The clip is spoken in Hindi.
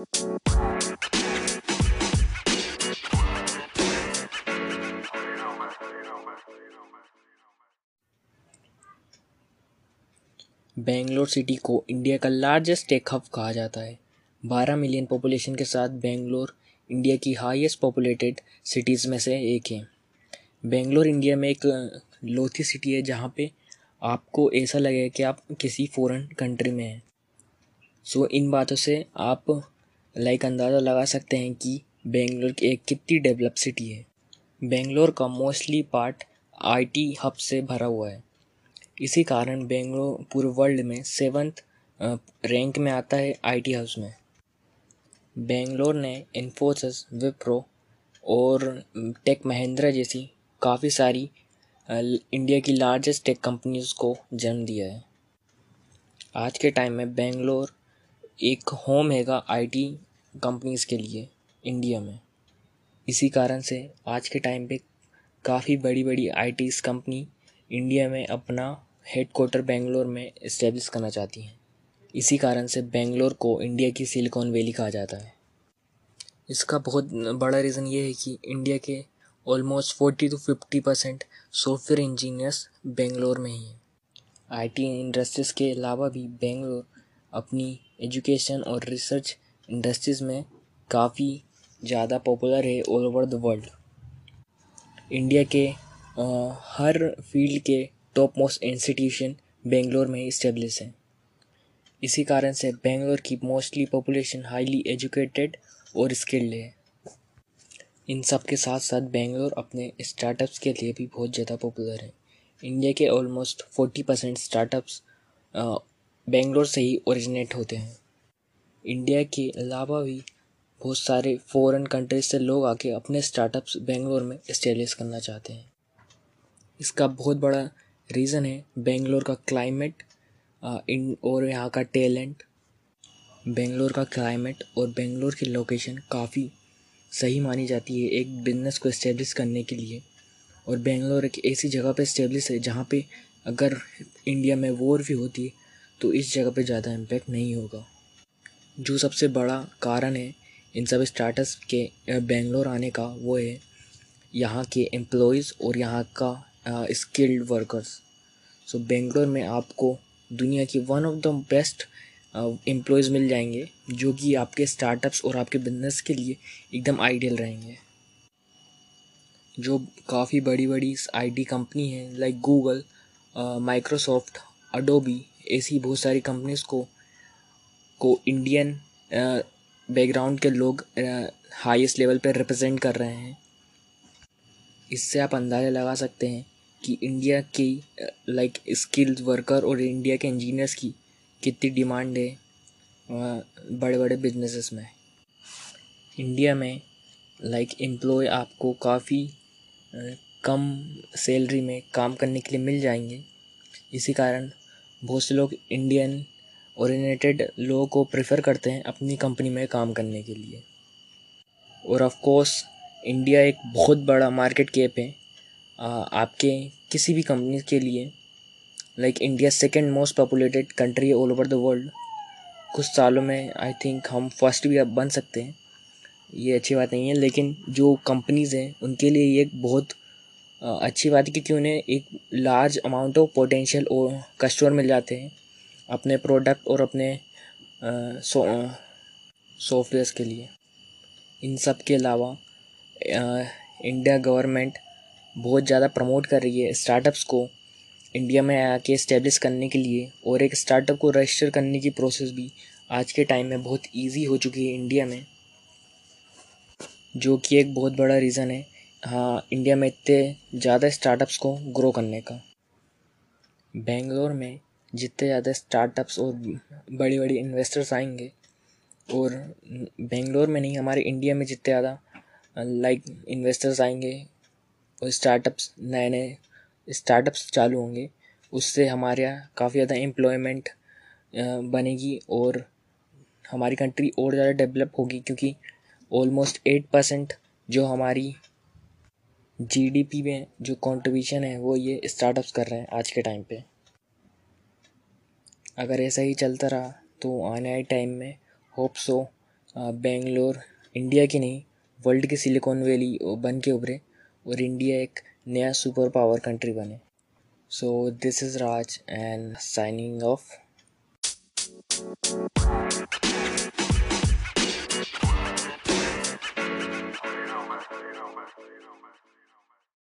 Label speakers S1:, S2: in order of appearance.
S1: बेंगलोर सिटी को इंडिया का लार्जेस्ट टेक हब कहा जाता है। 12 मिलियन पॉपुलेशन के साथ बेंगलोर, इंडिया की हाईएस्ट पॉपुलेटेड सिटीज़ में से एक है। बेंगलोर, इंडिया में एक लोथी सिटी है जहाँ पे आपको ऐसा लगेगा कि आप किसी फॉरेन कंट्री में हैं। सो इन बातों से आप लाइक अंदाज़ा लगा सकते हैं कि बेंगलोर की एक कितनी डेवलप सिटी है। बेंगलोर का मोस्टली पार्ट आईटी हब से भरा हुआ है। इसी कारण बेंगलोर पूरे वर्ल्ड में सेवन्थ रैंक में आता है आईटी हब्स में। बेंगलोर ने इन्फोसिस, विप्रो और टेक महिंद्रा जैसी काफ़ी सारी इंडिया की लार्जेस्ट टेक कंपनीज़ को जन्म दिया है। आज के टाइम में बेंगलोर एक होम हैगा आईटी कंपनीज़ के लिए इंडिया में। इसी कारण से आज के टाइम पे काफ़ी बड़ी बड़ी आई कंपनी इंडिया में अपना हेड क्वार्टर बेंगलोर में इस्टेब्लिश करना चाहती हैं। इसी कारण से बेंगलोर को इंडिया की सिलिकॉन वैली कहा जाता है। इसका बहुत बड़ा रीज़न ये है कि इंडिया के almost forty to fifty percent software engineers Bangalore में ही हैं। आईटी इंडस्ट्रीज़ के अलावा भी बेंगलोर अपनी एजुकेशन और रिसर्च इंडस्ट्रीज़ में काफ़ी ज़्यादा पॉपुलर है all over the world India के आ, हर फ़ील्ड के टॉप मोस्ट इंस्टीट्यूशन बेंगलोर में इस्टेब्लिश है। इसी कारण से बेंगलोर की मोस्टली पॉपुलेशन हाईली एजुकेटेड और स्किल्ड है। इन सब के साथ साथ बेंगलोर अपने स्टार्टअप्स के लिए भी बहुत ज़्यादा पॉपुलर है। इंडिया के almost forty percent startups Bangalore से ही ओरिजिनेट होते हैं। इंडिया के अलावा भी बहुत सारे फॉरेन कंट्रीज़ से लोग आके अपने स्टार्टअप्स बेंगलोर में इस्टेब्लिश करना चाहते हैं। इसका बहुत बड़ा रीज़न है बेंगलोर का क्लाइमेट इन, और यहाँ का टैलेंट बेंगलोर का क्लाइमेट और बेंगलोर की लोकेशन काफ़ी सही मानी जाती है एक बिज़नेस को इस्टेब्लिश करने के लिए। और बेंगलोर एक ऐसी जगह पे इस्टेब्लिश है जहाँ पे अगर इंडिया में वॉर भी होती तो इस जगह पे ज़्यादा इम्पेक्ट नहीं होगा। जो सबसे बड़ा कारण है इन सब स्टार्टअप्स के बेंगलोर आने का, वो है यहाँ के एम्प्लॉयज़ और यहाँ का स्किल्ड वर्कर्स सो बेंगलोर में आपको दुनिया की one of the best employees मिल जाएँगे, जो कि आपके स्टार्टअप्स और आपके बिज़नेस के लिए एकदम आइडियल रहेंगे। जो काफ़ी बड़ी बड़ी आईटी कंपनी हैं लाइक गूगल माइक्रोसॉफ्ट अडोबी ऐसी बहुत सारी कंपनीज़ को को इंडियन बैकग्राउंड के लोग हाईएस्ट लेवल पर रिप्रेजेंट कर रहे हैं। इससे आप अंदाज़ा लगा सकते हैं कि इंडिया की लाइक स्किल्ड वर्कर और इंडिया के इंजीनियर्स की कितनी डिमांड है बड़े बड़े बिजनेसेस में। इंडिया में लाइक एम्प्लॉय आपको काफ़ी कम सैलरी में काम करने के लिए मिल जाएँगे। इसी कारण बहुत से लोग इंडियन ओरिजिनेटेड लोगों को प्रेफर करते हैं अपनी कंपनी में काम करने के लिए। और ऑफ़ कोर्स इंडिया एक बहुत बड़ा मार्केट कैप है। आपके किसी भी कंपनी के लिए like India second most populated country all over the world कुछ सालों में आई थिंक हम फ़र्स्ट भी अब बन सकते हैं। ये अच्छी बात नहीं है, लेकिन जो कंपनीज़ हैं, उनके लिए ये एक बहुत अच्छी बात है क्योंकि उन्हें एक large amount of potential customer मिल जाते हैं अपने प्रोडक्ट और अपने सॉफ्टवेयर्स के लिए। इन सब के अलावा इंडिया गवर्नमेंट बहुत ज़्यादा प्रमोट कर रही है स्टार्टअप्स को इंडिया में आके इस्टेब्लिश करने के लिए और एक स्टार्टअप को रजिस्टर करने की प्रोसेस भी आज के टाइम में बहुत इजी हो चुकी है इंडिया में, जो कि एक बहुत बड़ा रीज़न है। हाँ इंडिया में इतने ज़्यादा स्टार्टअप्स को ग्रो करने का। बेंगलोर में जितने ज़्यादा स्टार्टअप्स और बड़ी बड़ी इन्वेस्टर्स आएँगे, और बेंगलोर में नहीं, हमारे इंडिया में जितने ज़्यादा लाइक इन्वेस्टर्स आएँगे, और स्टार्टअप्स नए नए स्टार्टअप्स चालू होंगे, उससे हमारे यहाँ काफ़ी ज़्यादा एम्प्लॉयमेंट बनेगी और हमारी कंट्री और ज़्यादा डेवलप होगी, क्योंकि ऑलमोस्ट एट परसेंट जो हमारी जीडीपी में जो कंट्रीब्यूशन है, वो ये स्टार्टअप्स कर रहे हैं आज के टाइम पे। अगर ऐसा ही चलता रहा तो आने आए टाइम में होप सो बेंगलोर इंडिया की नहीं वर्ल्ड की सिलिकॉन वैली बन के उभरे और इंडिया एक नया सुपर पावर कंट्री बने। So this is Raj and signing off